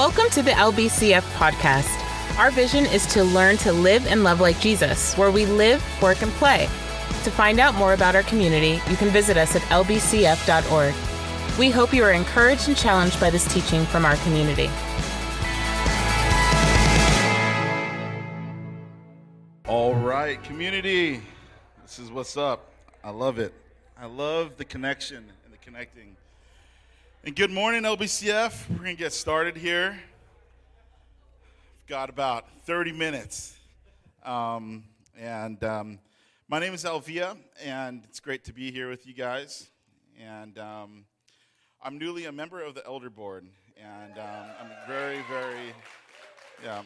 Welcome to the LBCF podcast. Our vision is to learn to live and love like Jesus, where we live, work, and play. To find out more about our community, you can visit us at lbcf.org. We hope you are encouraged and challenged by this teaching from our community. All right, community. This is what's up. I love it. I love the connection and the connecting. And good morning, LBCF. We're going to get started here. We've got about 30 minutes. Um, and um, my name is Elvia, and it's great to be here with you guys. And um, I'm newly a member of the Elder Board, and um, I'm very, very, yeah,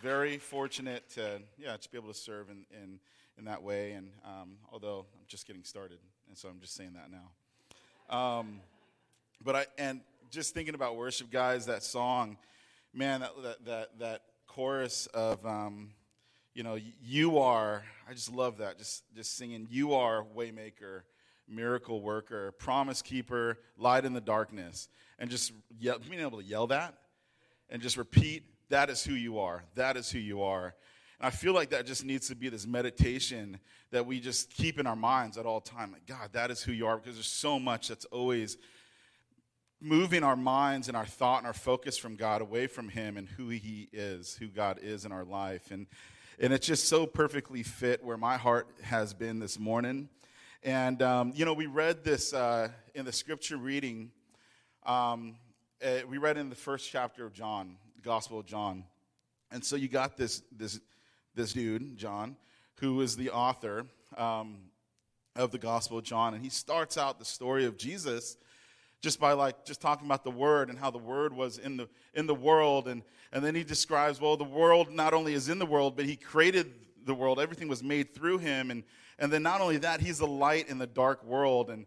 very fortunate to, yeah, to be able to serve in, in, in that way. And um, although I'm just getting started, and so I'm just saying that now. But I and just thinking about worship, guys, that song, man, that that that, that chorus of um, you know, you are. I just love that. Just just singing, you are waymaker, miracle worker, promise keeper, light in the darkness, and just yell, being able to yell that, and just repeat, that is who you are. That is who you are. And I feel like that just needs to be this meditation that we just keep in our minds at all time. Like, God, that is who you are, because there's so much that's always moving our minds and our thought and our focus from God away from Him and who He is, who God is in our life. And, and it's just so perfectly fit where my heart has been this morning. And, um, you know, we read this uh, in the scripture reading. Um, uh, we read in the first chapter of John, Gospel of John. And so you got this, this, this dude, John, who is the author um, of the Gospel of John. And he starts out the story of Jesus just by like just talking about the word and how the word was in the in the world. And and then he describes well the world not only is in the world but he created the world. Everything was made through him. And and then not only that he's the light in the dark world. And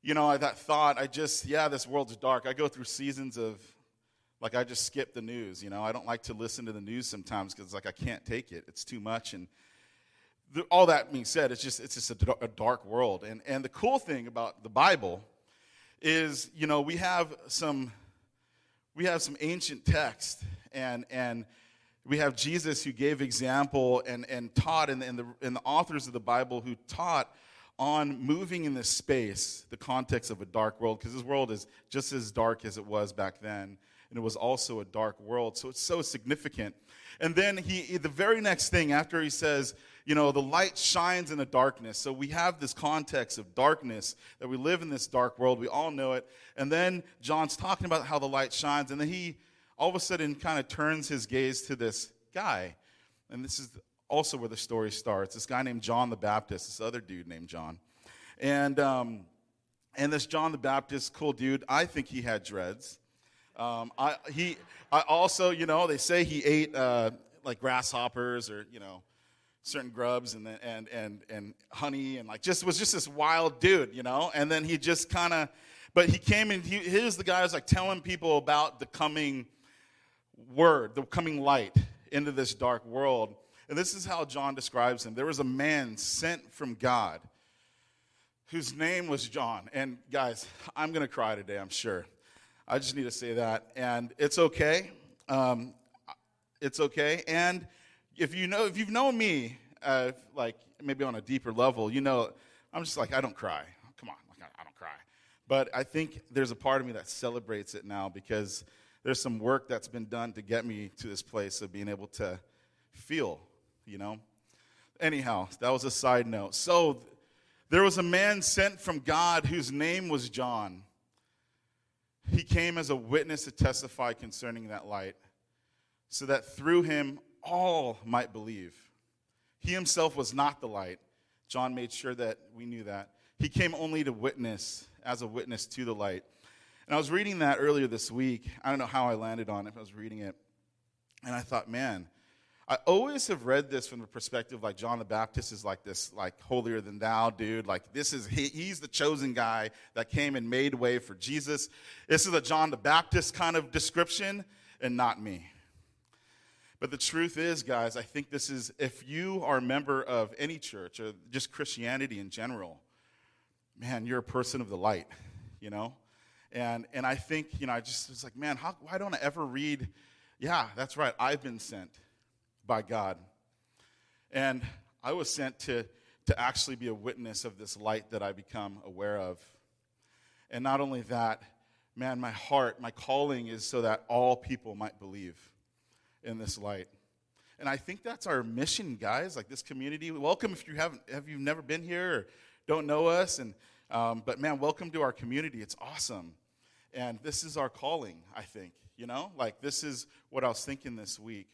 you know that thought I just yeah this world's dark. I go through seasons of like I just skip the news you know? I don't like to listen to the news sometimes because like I can't take it. It's too much. And the, all that being said it's just it's just a, a dark world. And and the cool thing about the Bible is you know we have some we have some ancient text and and we have jesus who gave example and and taught and, and the and the authors of the bible who taught on moving in this space the context of a dark world because this world is just as dark as it was back then and it was also a dark world so it's so significant and then he the very next thing after he says you know, the light shines in the darkness. So we have this context of darkness, that we live in this dark world. We all know it. And then John's talking about how the light shines. And then he all of a sudden kind of turns his gaze to this guy. And this is also where the story starts. This guy named John the Baptist, this other dude named John. And, um, and this John the Baptist, cool dude, I think he had dreads. Um, I, he, I also, you know, they say he ate uh, like grasshoppers or, you know, certain grubs and and and and honey and like just was just this wild dude, you know. And then he just kind of, but he came and he, he was the guy who was like telling people about the coming word, the coming light into this dark world. And this is how John describes him. There was a man sent from God whose name was John. And guys, I'm going to cry today, I'm sure. I just need to say that. And it's okay. Um, it's okay. And if you know, if you've known me, uh, like maybe on a deeper level, you know, I'm just like I don't cry. Come on, like I, I don't cry. But I think there's a part of me that celebrates it now because there's some work that's been done to get me to this place of being able to feel, you know. Anyhow, that was a side note. So there was a man sent from God whose name was John. He came as a witness to testify concerning that light, so that through him all might believe. He himself was not the light. John made sure that we knew that. He came only to witness, as a witness to the light. And I was reading that earlier this week. I don't know how I landed on it, I was reading it. And I thought, man, I always have read this from the perspective like John the Baptist is like this, like holier than thou dude. Like this is he, he's the chosen guy that came and made way for Jesus. This is a John the Baptist kind of description, and not me. But the truth is, guys, I think this is if you are a member of any church or just Christianity in general, man, you're a person of the light, you know? And, and I think, you know, I just was like, man, how, why don't I ever read? Yeah, that's right. I've been sent by God. And I was sent to, to actually be a witness of this light that I become aware of. And not only that, man, my heart, my calling is so that all people might believe in this light. And I think that's our mission, guys. Like this community. Welcome if you haven't, have you never been here or don't know us. And um, but man, welcome to our community. It's awesome, and this is our calling. I think you know, like this is what I was thinking this week.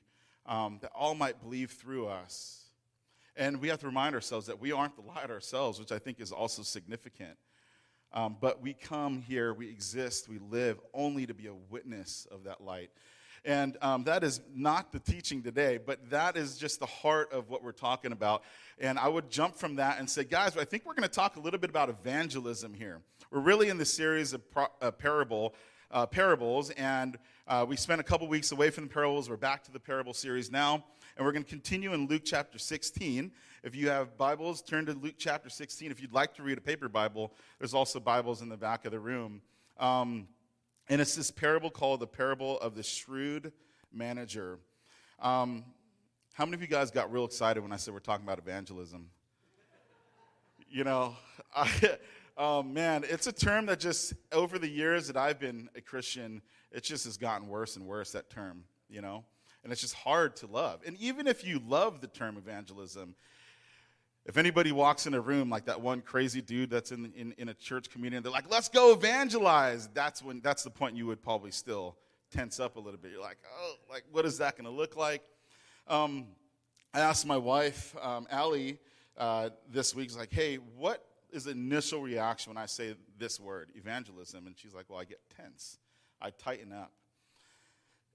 Um, that all might believe through us, and we have to remind ourselves that we aren't the light ourselves, which I think is also significant. Um, but we come here, we exist, we live only to be a witness of that light. And um, that is not the teaching today, but that is just the heart of what we're talking about. And I would jump from that and say, guys, I think we're going to talk a little bit about evangelism here. We're really in the series of pro- uh, parable, uh, parables, and uh, we spent a couple weeks away from the parables. We're back to the parable series now, and we're going to continue in Luke chapter 16. If you have Bibles, turn to Luke chapter 16. If you'd like to read a paper Bible, there's also Bibles in the back of the room. Um, and it's this parable called the parable of the shrewd manager. Um, how many of you guys got real excited when I said we're talking about evangelism? You know, I, oh man, it's a term that just, over the years that I've been a Christian, it just has gotten worse and worse, that term, you know? And it's just hard to love. And even if you love the term evangelism, if anybody walks in a room like that one crazy dude that's in, in, in, a church community and they're like, let's go evangelize, that's when that's the point you would probably still tense up a little bit. You're like, oh, like what is that going to look like? Um, I asked my wife, um, Allie, uh, this week, like, hey, what is initial reaction when I say this word, evangelism? And she's like, well, I get tense. I tighten up.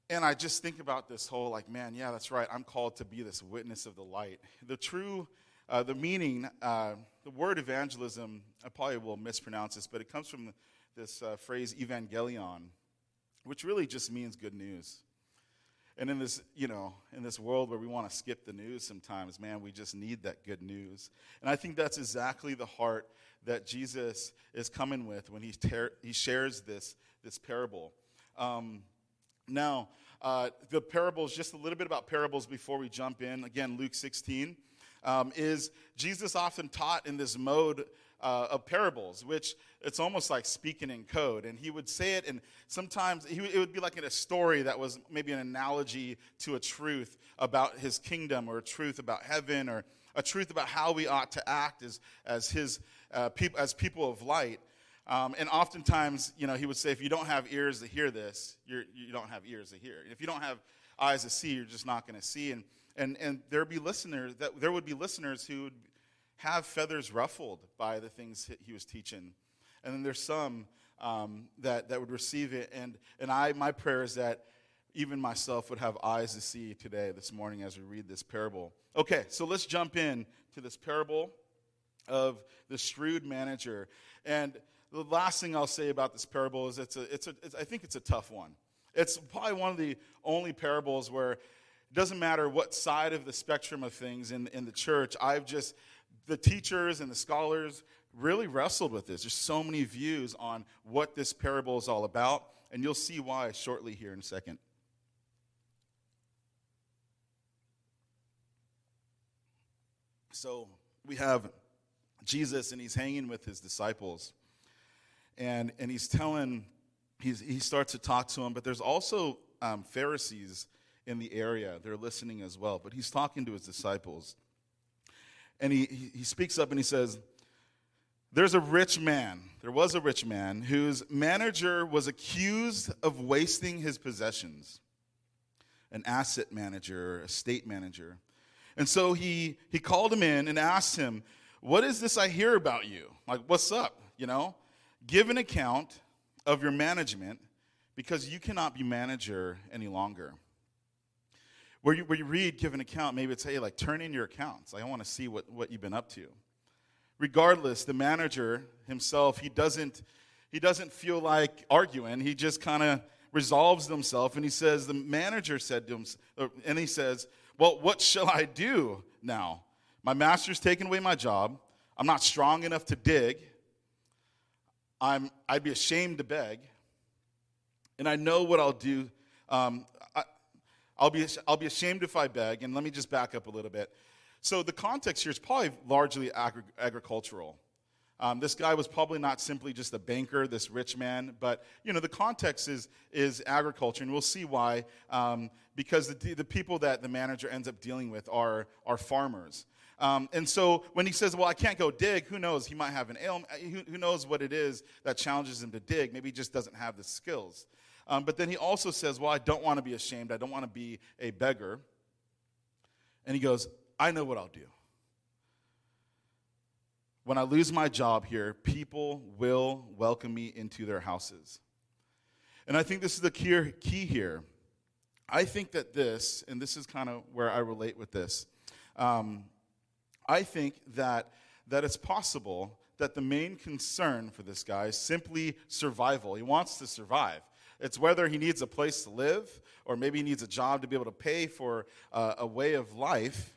And I just think about this whole, like, man, yeah, that's right. I'm called to be this witness of the light. The true uh, the meaning, uh, the word evangelism, I probably will mispronounce this, but it comes from this uh, phrase evangelion, which really just means good news. And in this, you know, in this world where we want to skip the news sometimes, man, we just need that good news. And I think that's exactly the heart that Jesus is coming with when he, ter- he shares this, this parable. Um, now, uh, the parables, just a little bit about parables before we jump in. Again, Luke 16 um, is Jesus often taught in this mode uh, of parables, which it's almost like speaking in code. And he would say it, and sometimes he, it would be like in a story that was maybe an analogy to a truth about his kingdom, or a truth about heaven, or a truth about how we ought to act as, as, his, uh, peop- as people of light. Um, and oftentimes, you know, he would say, if you don't have ears to hear this, you're, you don't have ears to hear. If you don't have eyes to see, you're just not going to see. And and, and there be listeners that there would be listeners who would have feathers ruffled by the things he was teaching. And then there's some um, that, that would receive it. And, and I, my prayer is that even myself would have eyes to see today, this morning, as we read this parable. Okay, so let's jump in to this parable of the shrewd manager. And the last thing I'll say about this parable is it's a, it's a, it's, I think it's a tough one. It's probably one of the only parables where it doesn't matter what side of the spectrum of things in, in the church, I've just, the teachers and the scholars really wrestled with this. There's so many views on what this parable is all about, and you'll see why shortly here in a second. So we have Jesus, and he's hanging with his disciples, and, and he's telling, he's, he starts to talk to them, but there's also um, Pharisees in the area. They're listening as well. But he's talking to his disciples. And he, he speaks up and he says, There's a rich man, there was a rich man, whose manager was accused of wasting his possessions. An asset manager, a state manager. And so he, he called him in and asked him, What is this I hear about you? Like, what's up? You know? Give an account of your management because you cannot be manager any longer where you, where you read, give an account, maybe it's, hey, like, turn in your accounts. Like, I want to see what, what you've been up to. Regardless, the manager himself, he doesn't, he doesn't feel like arguing. He just kind of resolves himself and he says, the manager said to him, and he says, well, what shall I do now? My master's taken away my job. I'm not strong enough to dig. I'm, I'd be ashamed to beg. and I know what I'll do. Um, I'll, be, I'll be ashamed if I beg. And let me just back up a little bit. So the context here is probably largely agri- agricultural. Um, this guy was probably not simply just a banker, this rich man, but you know the context is is agriculture, and we'll see why. Um, because the the people that the manager ends up dealing with are are farmers. Um, and so when he says, Well, I can't go dig, who knows? He might have an ailment. Who, who knows what it is that challenges him to dig? Maybe he just doesn't have the skills. Um, but then he also says, Well, I don't want to be ashamed. I don't want to be a beggar. And he goes, I know what I'll do. When I lose my job here, people will welcome me into their houses. And I think this is the key, key here. I think that this, and this is kind of where I relate with this, um, I think that, that it's possible that the main concern for this guy is simply survival. He wants to survive. It's whether he needs a place to live or maybe he needs a job to be able to pay for uh, a way of life.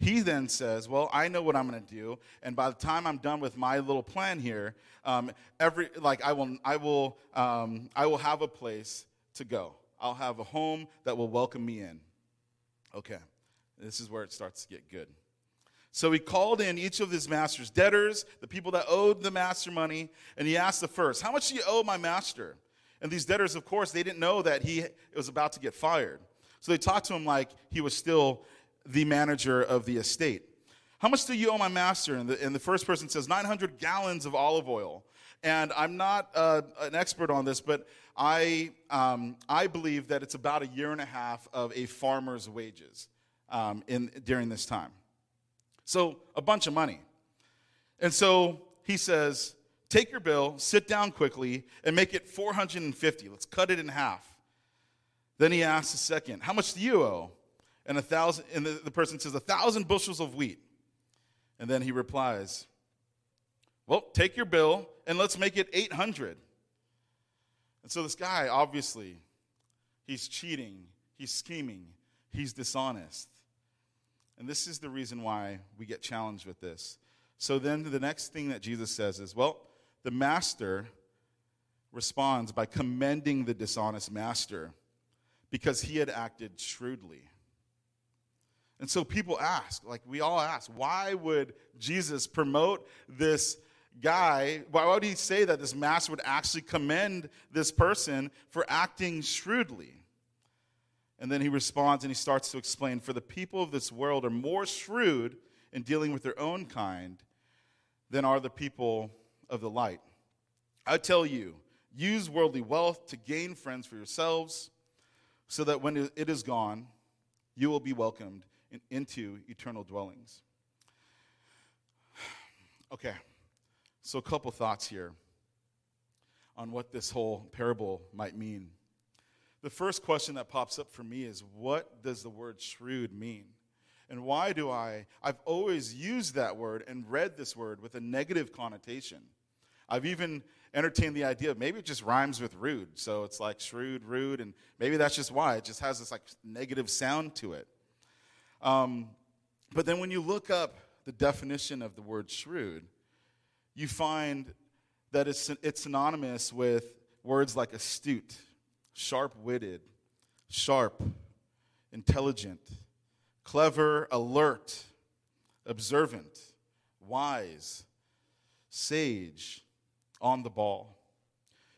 He then says, Well, I know what I'm going to do. And by the time I'm done with my little plan here, um, every, like I will, I, will, um, I will have a place to go. I'll have a home that will welcome me in. Okay, this is where it starts to get good. So he called in each of his master's debtors, the people that owed the master money, and he asked the first, How much do you owe my master? And these debtors, of course, they didn't know that he was about to get fired. So they talked to him like he was still the manager of the estate. How much do you owe my master? And the, and the first person says, 900 gallons of olive oil. And I'm not uh, an expert on this, but I, um, I believe that it's about a year and a half of a farmer's wages um, in, during this time. So, a bunch of money. And so he says, Take your bill, sit down quickly, and make it 450. Let's cut it in half. Then he asks a second, How much do you owe? and a thousand and the, the person says a thousand bushels of wheat and then he replies well take your bill and let's make it 800 and so this guy obviously he's cheating he's scheming he's dishonest and this is the reason why we get challenged with this so then the next thing that jesus says is well the master responds by commending the dishonest master because he had acted shrewdly and so people ask, like we all ask, why would Jesus promote this guy? Why would he say that this master would actually commend this person for acting shrewdly? And then he responds and he starts to explain for the people of this world are more shrewd in dealing with their own kind than are the people of the light. I tell you, use worldly wealth to gain friends for yourselves, so that when it is gone, you will be welcomed in, into eternal dwellings. Okay, so a couple thoughts here on what this whole parable might mean. The first question that pops up for me is what does the word shrewd mean? And why do I? I've always used that word and read this word with a negative connotation. I've even entertained the idea of maybe it just rhymes with rude. So it's like shrewd, rude, and maybe that's just why. It just has this like negative sound to it. Um, but then when you look up the definition of the word shrewd, you find that it's, it's synonymous with words like astute, sharp witted, sharp, intelligent, clever, alert, observant, wise, sage, on the ball.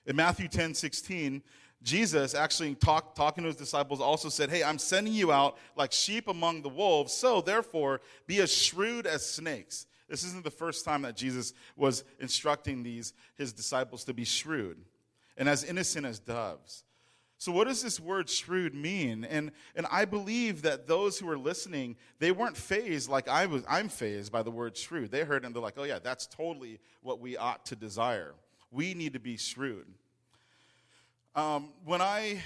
In Matthew 10 16, Jesus, actually talk, talking to his disciples, also said, Hey, I'm sending you out like sheep among the wolves, so therefore be as shrewd as snakes. This isn't the first time that Jesus was instructing these, his disciples to be shrewd and as innocent as doves. So, what does this word shrewd mean? And, and I believe that those who are listening, they weren't fazed like I was, I'm fazed by the word shrewd. They heard it and they're like, oh, yeah, that's totally what we ought to desire. We need to be shrewd. Um, when I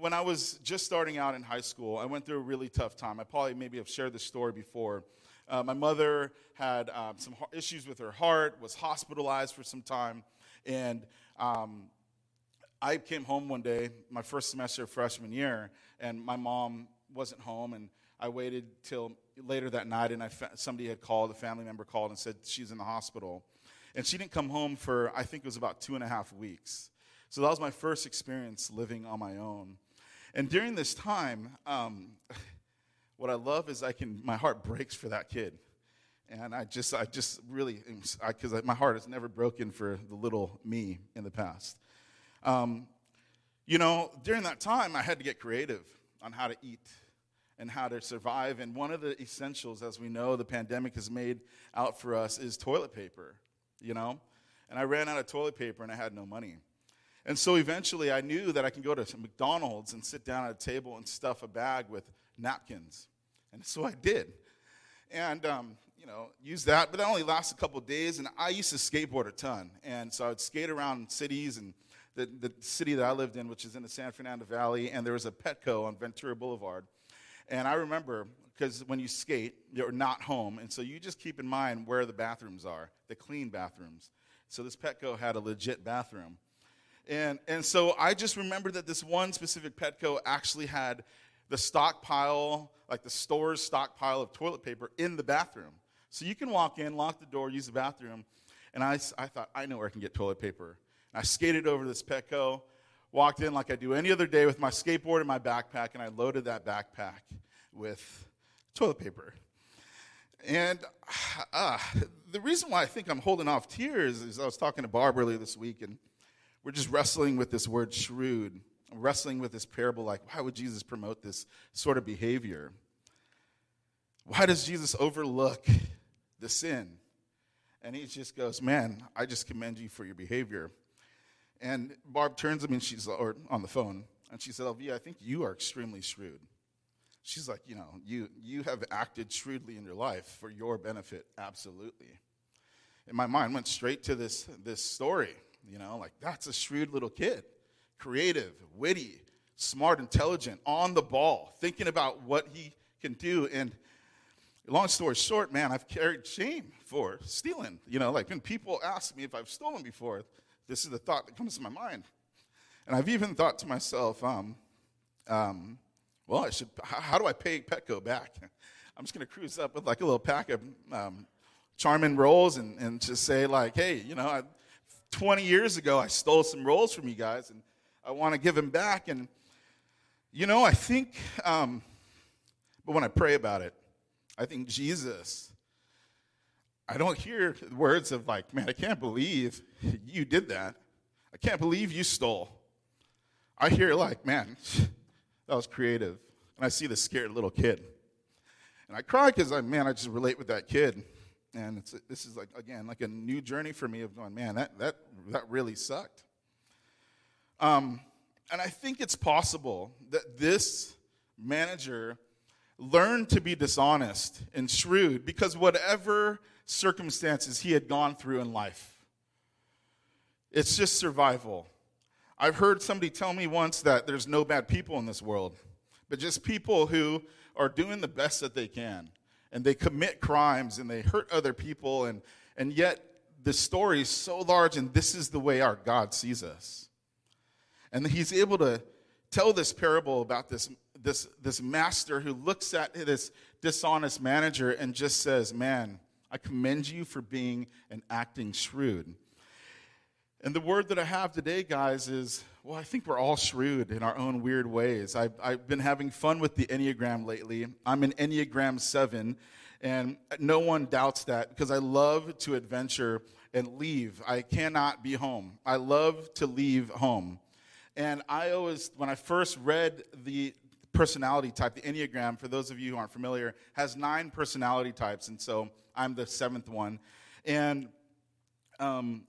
when I was just starting out in high school, I went through a really tough time. I probably maybe have shared this story before. Uh, my mother had um, some issues with her heart, was hospitalized for some time, and um, I came home one day, my first semester of freshman year, and my mom wasn't home, and I waited till later that night, and I fa- somebody had called, a family member called and said she's in the hospital, and she didn't come home for I think it was about two and a half weeks. So that was my first experience living on my own. And during this time, um, what I love is I can, my heart breaks for that kid. And I just, I just really, because my heart has never broken for the little me in the past. Um, you know, during that time, I had to get creative on how to eat and how to survive. And one of the essentials, as we know, the pandemic has made out for us is toilet paper, you know? And I ran out of toilet paper and I had no money. And so eventually I knew that I can go to McDonald's and sit down at a table and stuff a bag with napkins. And so I did. And, um, you know, use that, but that only lasts a couple days. And I used to skateboard a ton. And so I would skate around cities and the, the city that I lived in, which is in the San Fernando Valley, and there was a Petco on Ventura Boulevard. And I remember, because when you skate, you're not home, and so you just keep in mind where the bathrooms are, the clean bathrooms. So this Petco had a legit bathroom. And, and so I just remember that this one specific Petco actually had the stockpile, like the store's stockpile of toilet paper in the bathroom. So you can walk in, lock the door, use the bathroom. And I, I thought, I know where I can get toilet paper. And I skated over this Petco, walked in like I do any other day with my skateboard and my backpack, and I loaded that backpack with toilet paper. And uh, the reason why I think I'm holding off tears is I was talking to Barb earlier this week, and we're just wrestling with this word shrewd, wrestling with this parable like, why would Jesus promote this sort of behavior? Why does Jesus overlook the sin? And he just goes, Man, I just commend you for your behavior. And Barb turns to me and she's or on the phone, and she said, Elvia, I think you are extremely shrewd. She's like, you know, you you have acted shrewdly in your life for your benefit, absolutely. And my mind went straight to this this story, you know, like that's a shrewd little kid, creative, witty, smart, intelligent, on the ball, thinking about what he can do. And long story short, man, I've carried shame for stealing. You know, like when people ask me if I've stolen before, this is the thought that comes to my mind. And I've even thought to myself, um, um, well, I should, how do I pay Petco back? I'm just going to cruise up with like a little pack of um, Charmin rolls and, and just say, like, hey, you know, I, 20 years ago, I stole some rolls from you guys and I want to give them back. And, you know, I think, um, but when I pray about it, I think Jesus I don't hear words of like, man, I can't believe you did that. I can't believe you stole. I hear like, man, that was creative. And I see the scared little kid. And I cry because I, man, I just relate with that kid. And it's, this is like, again, like a new journey for me of going, man, that, that, that really sucked. Um, and I think it's possible that this manager learned to be dishonest and shrewd because whatever circumstances he had gone through in life. It's just survival. I've heard somebody tell me once that there's no bad people in this world, but just people who are doing the best that they can. And they commit crimes and they hurt other people, and, and yet the story is so large, and this is the way our God sees us. And he's able to tell this parable about this, this, this master who looks at this dishonest manager and just says, Man, I commend you for being and acting shrewd. And the word that I have today, guys, is well, I think we're all shrewd in our own weird ways. I've, I've been having fun with the Enneagram lately. I'm an Enneagram 7, and no one doubts that because I love to adventure and leave. I cannot be home. I love to leave home. And I always, when I first read the personality type, the Enneagram, for those of you who aren't familiar, has nine personality types. And so I'm the seventh one. And um,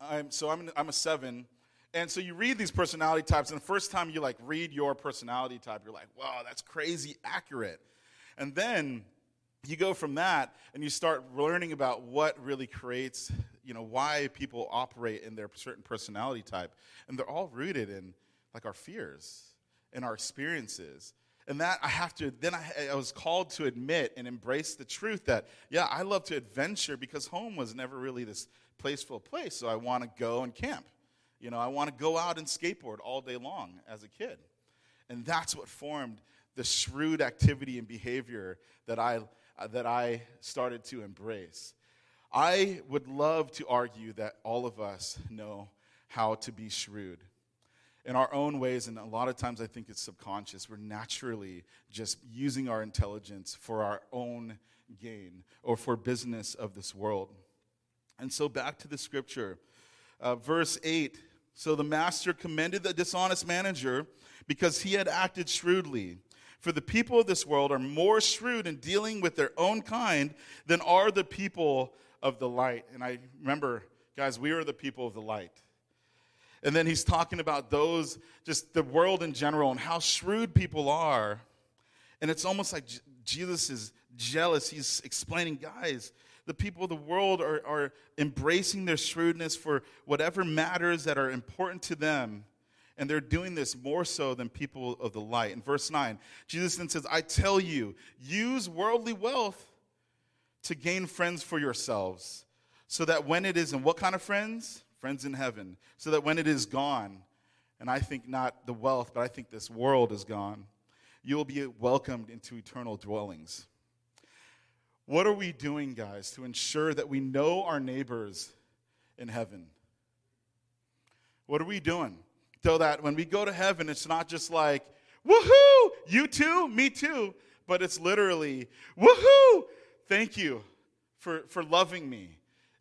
I'm, so I'm, I'm a seven. And so you read these personality types, and the first time you like read your personality type, you're like, wow, that's crazy accurate. And then you go from that and you start learning about what really creates, you know, why people operate in their certain personality type. And they're all rooted in like our fears and our experiences and that I have to, then I, I, was called to admit and embrace the truth that, yeah, I love to adventure because home was never really this placeful place. So I want to go and camp. You know, I want to go out and skateboard all day long as a kid. And that's what formed the shrewd activity and behavior that I, uh, that I started to embrace. I would love to argue that all of us know how to be shrewd in our own ways, and a lot of times I think it's subconscious. We're naturally just using our intelligence for our own gain or for business of this world. And so, back to the scripture, uh, verse 8. So the master commended the dishonest manager because he had acted shrewdly. For the people of this world are more shrewd in dealing with their own kind than are the people of the light. And I remember, guys, we are the people of the light. And then he's talking about those, just the world in general, and how shrewd people are. And it's almost like Jesus is jealous. He's explaining, guys, the people of the world are, are embracing their shrewdness for whatever matters that are important to them. And they're doing this more so than people of the light. In verse 9, Jesus then says, I tell you, use worldly wealth to gain friends for yourselves, so that when it is, and what kind of friends? Friends in heaven. So that when it is gone, and I think not the wealth, but I think this world is gone, you will be welcomed into eternal dwellings. What are we doing, guys, to ensure that we know our neighbors in heaven? What are we doing? So that when we go to heaven, it's not just like, woohoo, you too, me too, but it's literally, woohoo, thank you for, for loving me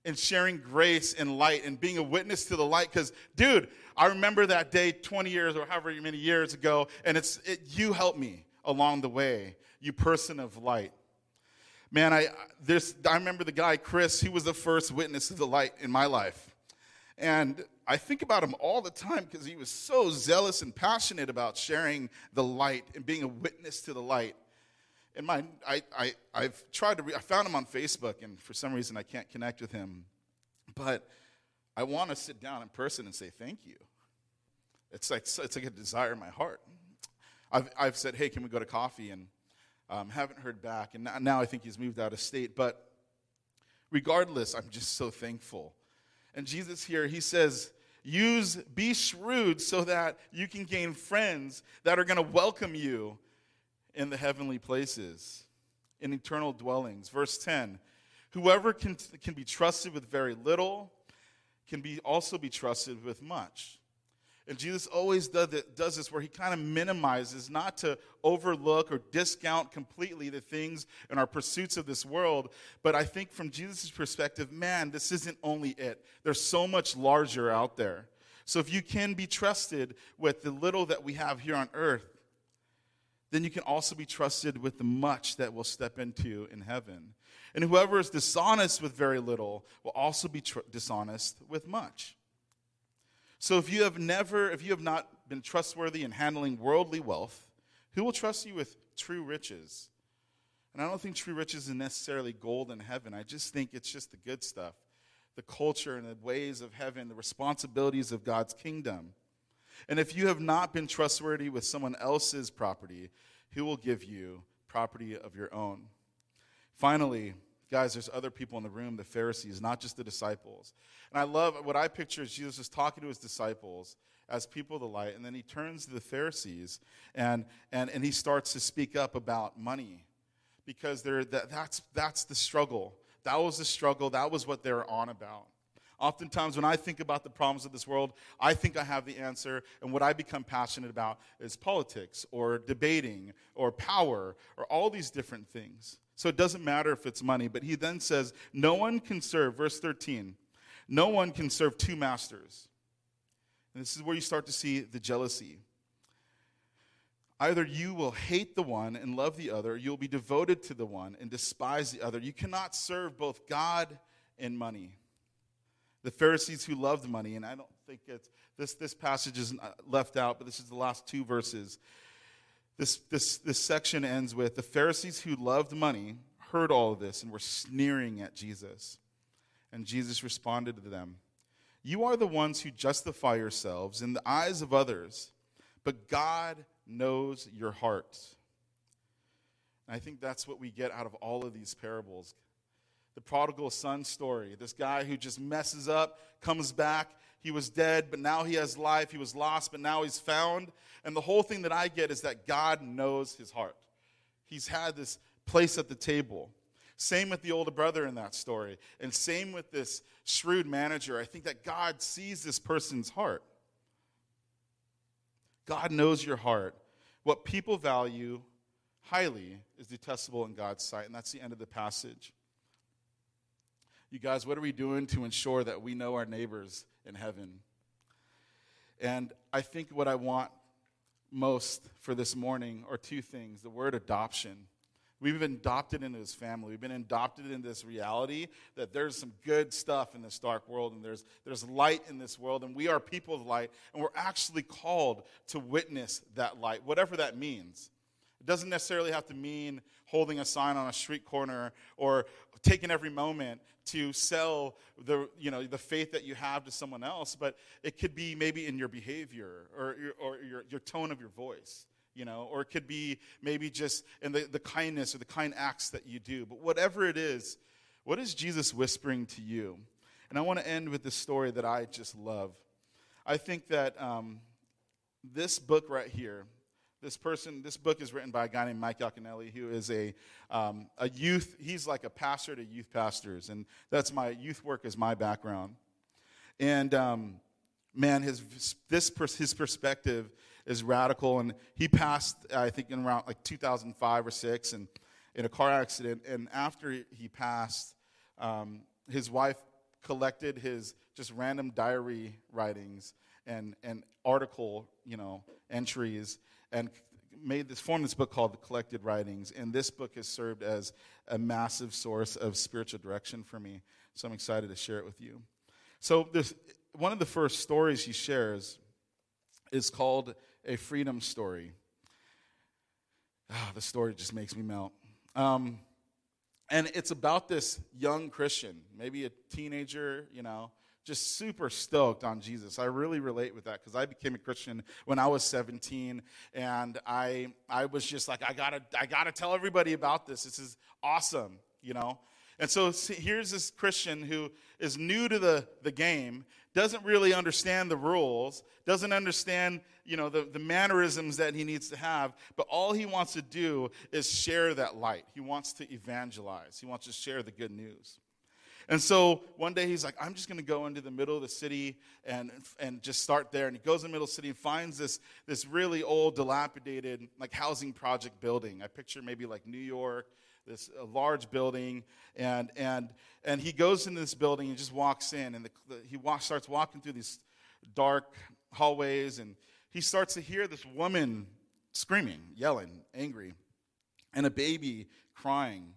and sharing grace and light and being a witness to the light. Because, dude, I remember that day 20 years or however many years ago, and it's it, you helped me along the way, you person of light. Man, I, this, I remember the guy, Chris, he was the first witness of the light in my life. And I think about him all the time because he was so zealous and passionate about sharing the light and being a witness to the light. And my, I, I, I've tried to, re- I found him on Facebook, and for some reason I can't connect with him. But I want to sit down in person and say thank you. It's like, it's like a desire in my heart. I've, I've said, hey, can we go to coffee? And um, haven't heard back, and now I think he's moved out of state. But regardless, I'm just so thankful. And Jesus here, he says, use, be shrewd so that you can gain friends that are going to welcome you in the heavenly places, in eternal dwellings. Verse 10 Whoever can, can be trusted with very little can be also be trusted with much. And Jesus always does, this where he kind of minimizes, not to overlook or discount completely the things in our pursuits of this world. But I think from Jesus' perspective, man, this isn't only it. There's so much larger out there. So if you can be trusted with the little that we have here on earth, then you can also be trusted with the much that we'll step into in heaven. And whoever is dishonest with very little will also be tr- dishonest with much. So if you have never, if you have not been trustworthy in handling worldly wealth, who will trust you with true riches? And I don't think true riches is necessarily gold in heaven. I just think it's just the good stuff the culture and the ways of heaven, the responsibilities of God's kingdom. And if you have not been trustworthy with someone else's property, who will give you property of your own? Finally, Guys, there's other people in the room, the Pharisees, not just the disciples. And I love what I picture is Jesus is talking to his disciples as people of the light, and then he turns to the Pharisees and, and, and he starts to speak up about money because that, that's, that's the struggle. That was the struggle. That was what they're on about. Oftentimes, when I think about the problems of this world, I think I have the answer, and what I become passionate about is politics or debating or power or all these different things. So it doesn't matter if it's money. But he then says, No one can serve, verse 13, no one can serve two masters. And this is where you start to see the jealousy. Either you will hate the one and love the other, you'll be devoted to the one and despise the other. You cannot serve both God and money. The Pharisees who loved money, and I don't think it's this, this passage is uh, left out, but this is the last two verses. This, this, this section ends with the Pharisees who loved money heard all of this and were sneering at Jesus. And Jesus responded to them You are the ones who justify yourselves in the eyes of others, but God knows your hearts. And I think that's what we get out of all of these parables. The prodigal son story, this guy who just messes up, comes back, he was dead, but now he has life. He was lost, but now he's found. And the whole thing that I get is that God knows his heart. He's had this place at the table. Same with the older brother in that story. And same with this shrewd manager. I think that God sees this person's heart. God knows your heart. What people value highly is detestable in God's sight. And that's the end of the passage. You guys, what are we doing to ensure that we know our neighbors in heaven? And I think what I want most for this morning are two things the word adoption. We've been adopted into his family. We've been adopted into this reality that there's some good stuff in this dark world and there's, there's light in this world, and we are people of light, and we're actually called to witness that light, whatever that means. It doesn't necessarily have to mean holding a sign on a street corner or taking every moment to sell the, you know, the faith that you have to someone else, but it could be maybe in your behavior or, your, or your, your tone of your voice. You know, or it could be maybe just in the, the kindness or the kind acts that you do. But whatever it is, what is Jesus whispering to you? And I want to end with this story that I just love. I think that um, this book right here, this person, this book is written by a guy named Mike Yaconelli, who is a, um, a youth, he's like a pastor to youth pastors. And that's my youth work is my background. And um, man, his, this, his perspective is radical. And he passed, I think, in around like 2005 or 6 and in a car accident. And after he passed, um, his wife collected his just random diary writings and, and article, you know, entries and made this formed this book called the collected writings. And this book has served as a massive source of spiritual direction for me. So i'm excited to share it with you. So this one of the first stories he shares is called a freedom story. Oh, the story just makes me melt. Um, and it's about this young christian maybe a teenager you know just super stoked on Jesus. I really relate with that because I became a Christian when I was 17, and I I was just like, I gotta I gotta tell everybody about this. This is awesome, you know. And so here's this Christian who is new to the, the game, doesn't really understand the rules, doesn't understand, you know, the, the mannerisms that he needs to have, but all he wants to do is share that light. He wants to evangelize. He wants to share the good news. And so one day he's like, I'm just going to go into the middle of the city and, and just start there. And he goes in the middle of the city and finds this, this really old, dilapidated, like housing project building. I picture maybe like New York, this large building. And, and, and he goes into this building and just walks in. And the, the, he walk, starts walking through these dark hallways. And he starts to hear this woman screaming, yelling, angry, and a baby crying.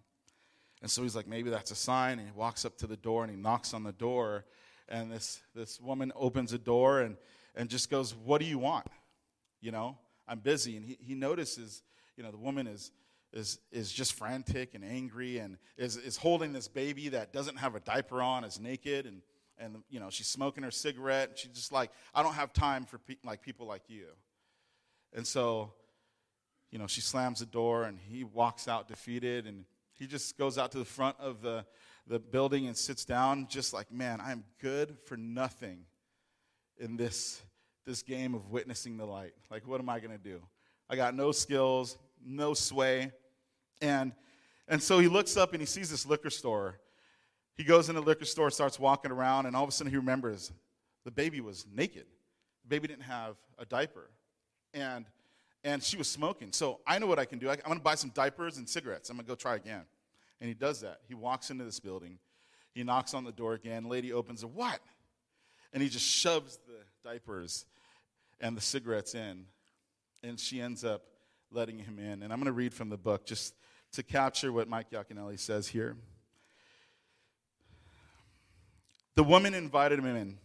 And so he's like, maybe that's a sign. And he walks up to the door and he knocks on the door. And this, this woman opens a door and, and just goes, What do you want? You know, I'm busy. And he, he notices, you know, the woman is, is, is just frantic and angry and is, is holding this baby that doesn't have a diaper on, is naked. And, and you know, she's smoking her cigarette. And she's just like, I don't have time for pe- like people like you. And so, you know, she slams the door and he walks out defeated. And he just goes out to the front of the, the building and sits down, just like, man, I'm good for nothing in this, this game of witnessing the light. Like, what am I going to do? I got no skills, no sway. And, and so he looks up and he sees this liquor store. He goes in the liquor store, starts walking around, and all of a sudden he remembers the baby was naked. The baby didn't have a diaper. And and she was smoking. So I know what I can do. I, am going to buy some diapers and cigarettes. I'm going to go try again. And he does that. He walks into this building. He knocks on the door again. Lady opens it. What? And he just shoves the diapers and the cigarettes in. And she ends up letting him in. And I'm going to read from the book just to capture what Mike Yaconelli says here. The woman invited him in.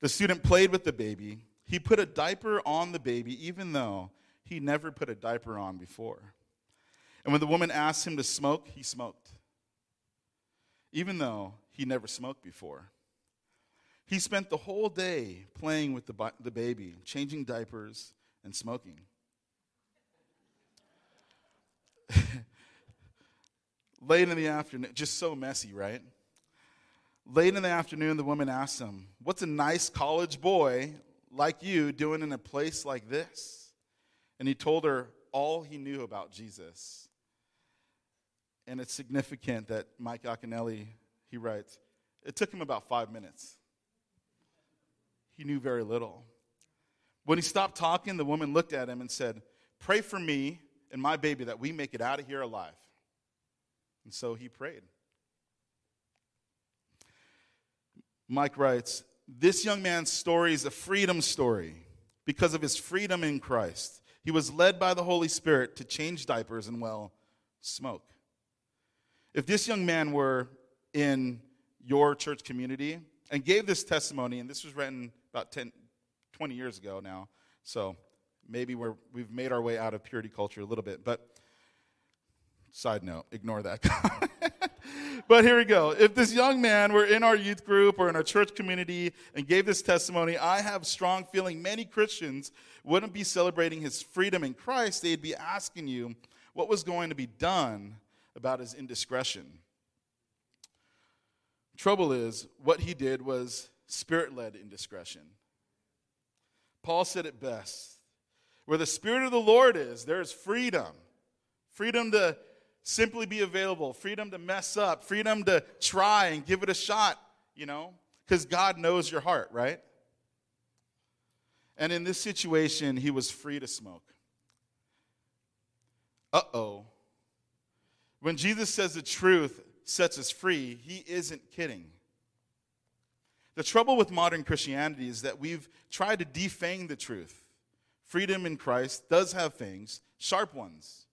The student played with the baby. He put a diaper on the baby, even though he never put a diaper on before. And when the woman asked him to smoke, he smoked, even though he never smoked before. He spent the whole day playing with the, the baby, changing diapers, and smoking. Late in the afternoon, just so messy, right? Late in the afternoon, the woman asked him, What's a nice college boy like you doing in a place like this? And he told her all he knew about Jesus. And it's significant that Mike Yaconelli, he writes, it took him about five minutes. He knew very little. When he stopped talking, the woman looked at him and said, Pray for me and my baby that we make it out of here alive. And so he prayed. Mike writes, This young man's story is a freedom story because of his freedom in Christ. He was led by the Holy Spirit to change diapers and, well, smoke. If this young man were in your church community and gave this testimony, and this was written about 10, 20 years ago now, so maybe we're, we've made our way out of purity culture a little bit, but side note, ignore that. but here we go. If this young man were in our youth group or in our church community and gave this testimony, I have strong feeling many Christians wouldn't be celebrating his freedom in Christ. They'd be asking you what was going to be done about his indiscretion. Trouble is, what he did was spirit led indiscretion. Paul said it best where the Spirit of the Lord is, there's freedom. Freedom to simply be available, freedom to mess up, freedom to try and give it a shot, you know, because God knows your heart, right? And in this situation, he was free to smoke. Uh oh. When Jesus says the truth sets us free, he isn't kidding. The trouble with modern Christianity is that we've tried to defang the truth. Freedom in Christ does have fangs, sharp ones.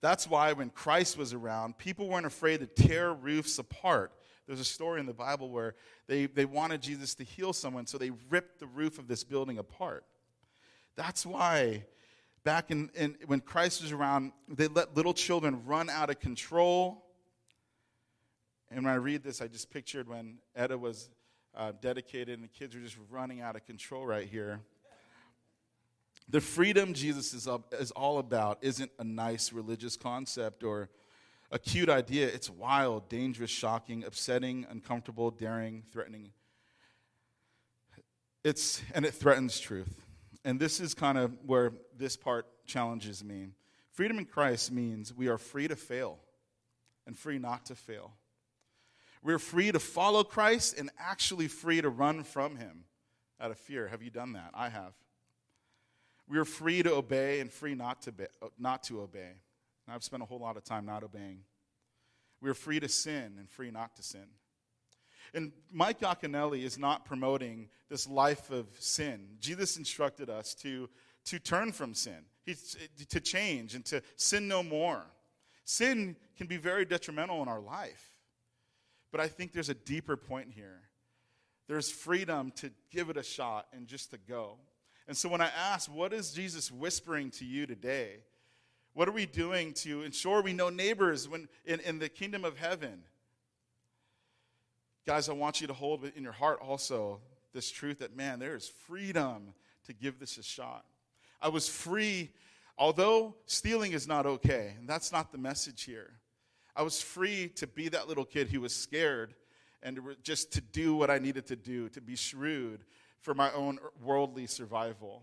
That's why when Christ was around, people weren't afraid to tear roofs apart. There's a story in the Bible where they, they wanted Jesus to heal someone, so they ripped the roof of this building apart. That's why back in, in when Christ was around, they let little children run out of control. And when I read this, I just pictured when Etta was uh, dedicated and the kids were just running out of control right here. The freedom Jesus is, up, is all about isn't a nice religious concept or a cute idea. It's wild, dangerous, shocking, upsetting, uncomfortable, daring, threatening. It's, and it threatens truth. And this is kind of where this part challenges me. Freedom in Christ means we are free to fail and free not to fail. We're free to follow Christ and actually free to run from him out of fear. Have you done that? I have. We are free to obey and free not to, be, not to obey. And I've spent a whole lot of time not obeying. We are free to sin and free not to sin. And Mike Yaconelli is not promoting this life of sin. Jesus instructed us to, to turn from sin, to change, and to sin no more. Sin can be very detrimental in our life. But I think there's a deeper point here. There's freedom to give it a shot and just to go. And so when I ask, what is Jesus whispering to you today? What are we doing to ensure we know neighbors when, in, in the kingdom of heaven? Guys, I want you to hold in your heart also this truth that, man, there is freedom to give this a shot. I was free, although stealing is not okay, and that's not the message here. I was free to be that little kid who was scared and just to do what I needed to do, to be shrewd, for my own worldly survival.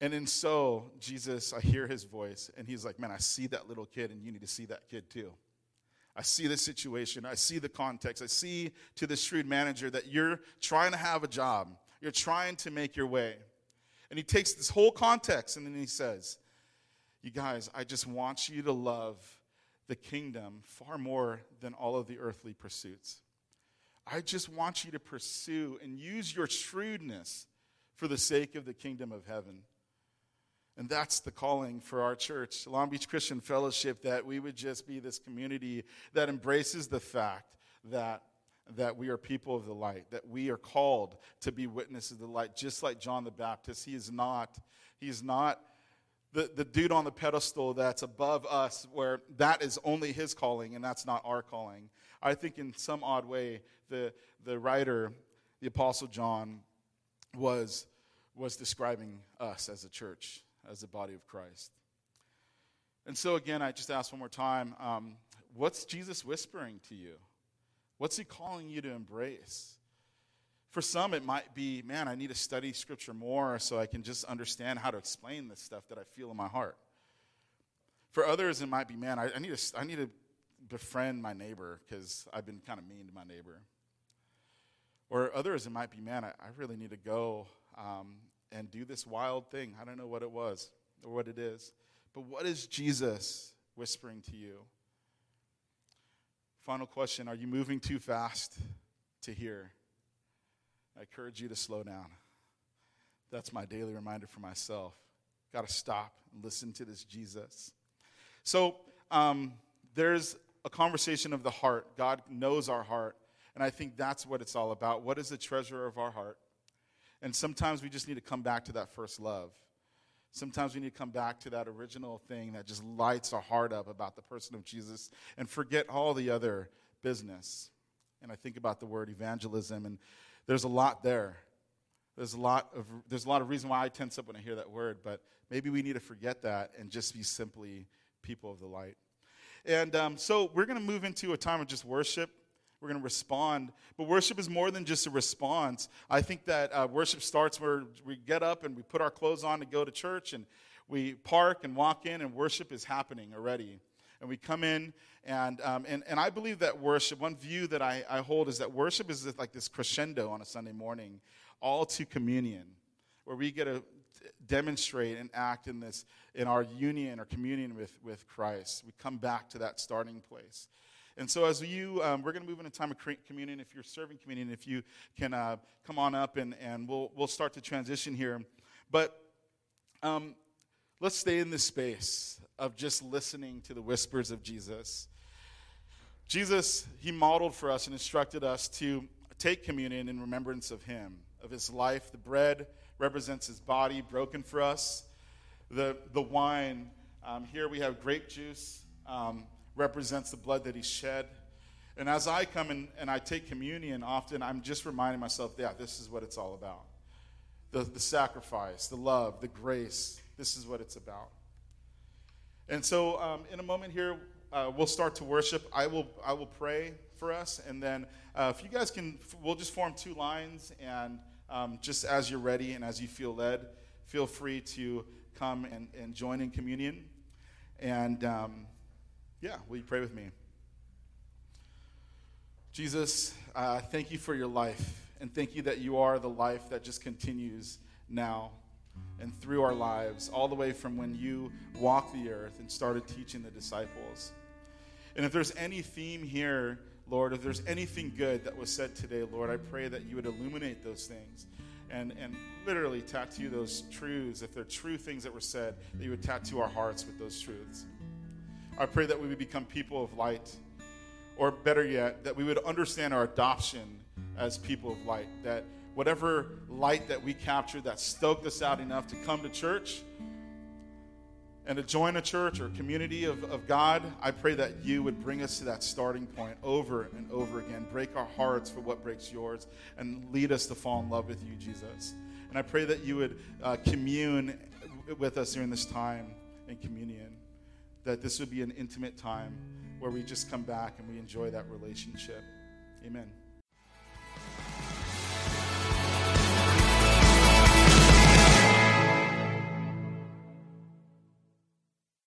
And in so, Jesus, I hear his voice, and he's like, Man, I see that little kid, and you need to see that kid too. I see the situation, I see the context, I see to the shrewd manager that you're trying to have a job, you're trying to make your way. And he takes this whole context and then he says, You guys, I just want you to love the kingdom far more than all of the earthly pursuits. I just want you to pursue and use your shrewdness for the sake of the kingdom of heaven. And that's the calling for our church, Long Beach Christian Fellowship, that we would just be this community that embraces the fact that, that we are people of the light, that we are called to be witnesses of the light, just like John the Baptist. He is not, he's not the, the dude on the pedestal that's above us, where that is only his calling and that's not our calling. I think in some odd way, the, the writer, the Apostle John, was, was describing us as a church, as the body of Christ. And so, again, I just ask one more time um, what's Jesus whispering to you? What's he calling you to embrace? For some, it might be, man, I need to study scripture more so I can just understand how to explain this stuff that I feel in my heart. For others, it might be, man, I, I need, to, I need to befriend my neighbor because I've been kind of mean to my neighbor. Or others, it might be, man, I, I really need to go um, and do this wild thing. I don't know what it was or what it is. But what is Jesus whispering to you? Final question Are you moving too fast to hear? I encourage you to slow down. That's my daily reminder for myself. Got to stop and listen to this Jesus. So, um, there's a conversation of the heart. God knows our heart. And I think that's what it's all about. What is the treasure of our heart? And sometimes we just need to come back to that first love. Sometimes we need to come back to that original thing that just lights our heart up about the person of Jesus and forget all the other business. And I think about the word evangelism, and there's a lot there. There's a lot of there's a lot of reason why I tense up when I hear that word, but maybe we need to forget that and just be simply people of the light. And um, so we're going to move into a time of just worship. We're going to respond. But worship is more than just a response. I think that uh, worship starts where we get up and we put our clothes on to go to church and we park and walk in, and worship is happening already. And we come in, and, um, and, and I believe that worship, one view that I, I hold is that worship is like this crescendo on a Sunday morning, all to communion, where we get to demonstrate and act in this in our union or communion with, with Christ. We come back to that starting place. And so, as you, um, we're going to move into time of communion. If you're serving communion, if you can uh, come on up and, and we'll, we'll start to transition here. But um, let's stay in this space of just listening to the whispers of Jesus. Jesus, he modeled for us and instructed us to take communion in remembrance of him, of his life. The bread represents his body broken for us. The, the wine, um, here we have grape juice. Um, represents the blood that he shed. And as I come in and I take communion, often I'm just reminding myself, yeah, this is what it's all about. The, the sacrifice, the love, the grace, this is what it's about. And so, um, in a moment here, uh, we'll start to worship. I will, I will pray for us, and then uh, if you guys can, we'll just form two lines, and um, just as you're ready and as you feel led, feel free to come and, and join in communion. And um, yeah, will you pray with me? Jesus, uh, thank you for your life, and thank you that you are the life that just continues now and through our lives, all the way from when you walked the earth and started teaching the disciples. And if there's any theme here, Lord, if there's anything good that was said today, Lord, I pray that you would illuminate those things and, and literally tattoo those truths. If they're true things that were said, that you would tattoo our hearts with those truths. I pray that we would become people of light, or better yet, that we would understand our adoption as people of light. That whatever light that we captured that stoked us out enough to come to church and to join a church or community of, of God, I pray that you would bring us to that starting point over and over again. Break our hearts for what breaks yours and lead us to fall in love with you, Jesus. And I pray that you would uh, commune with us during this time in communion that this would be an intimate time where we just come back and we enjoy that relationship. Amen.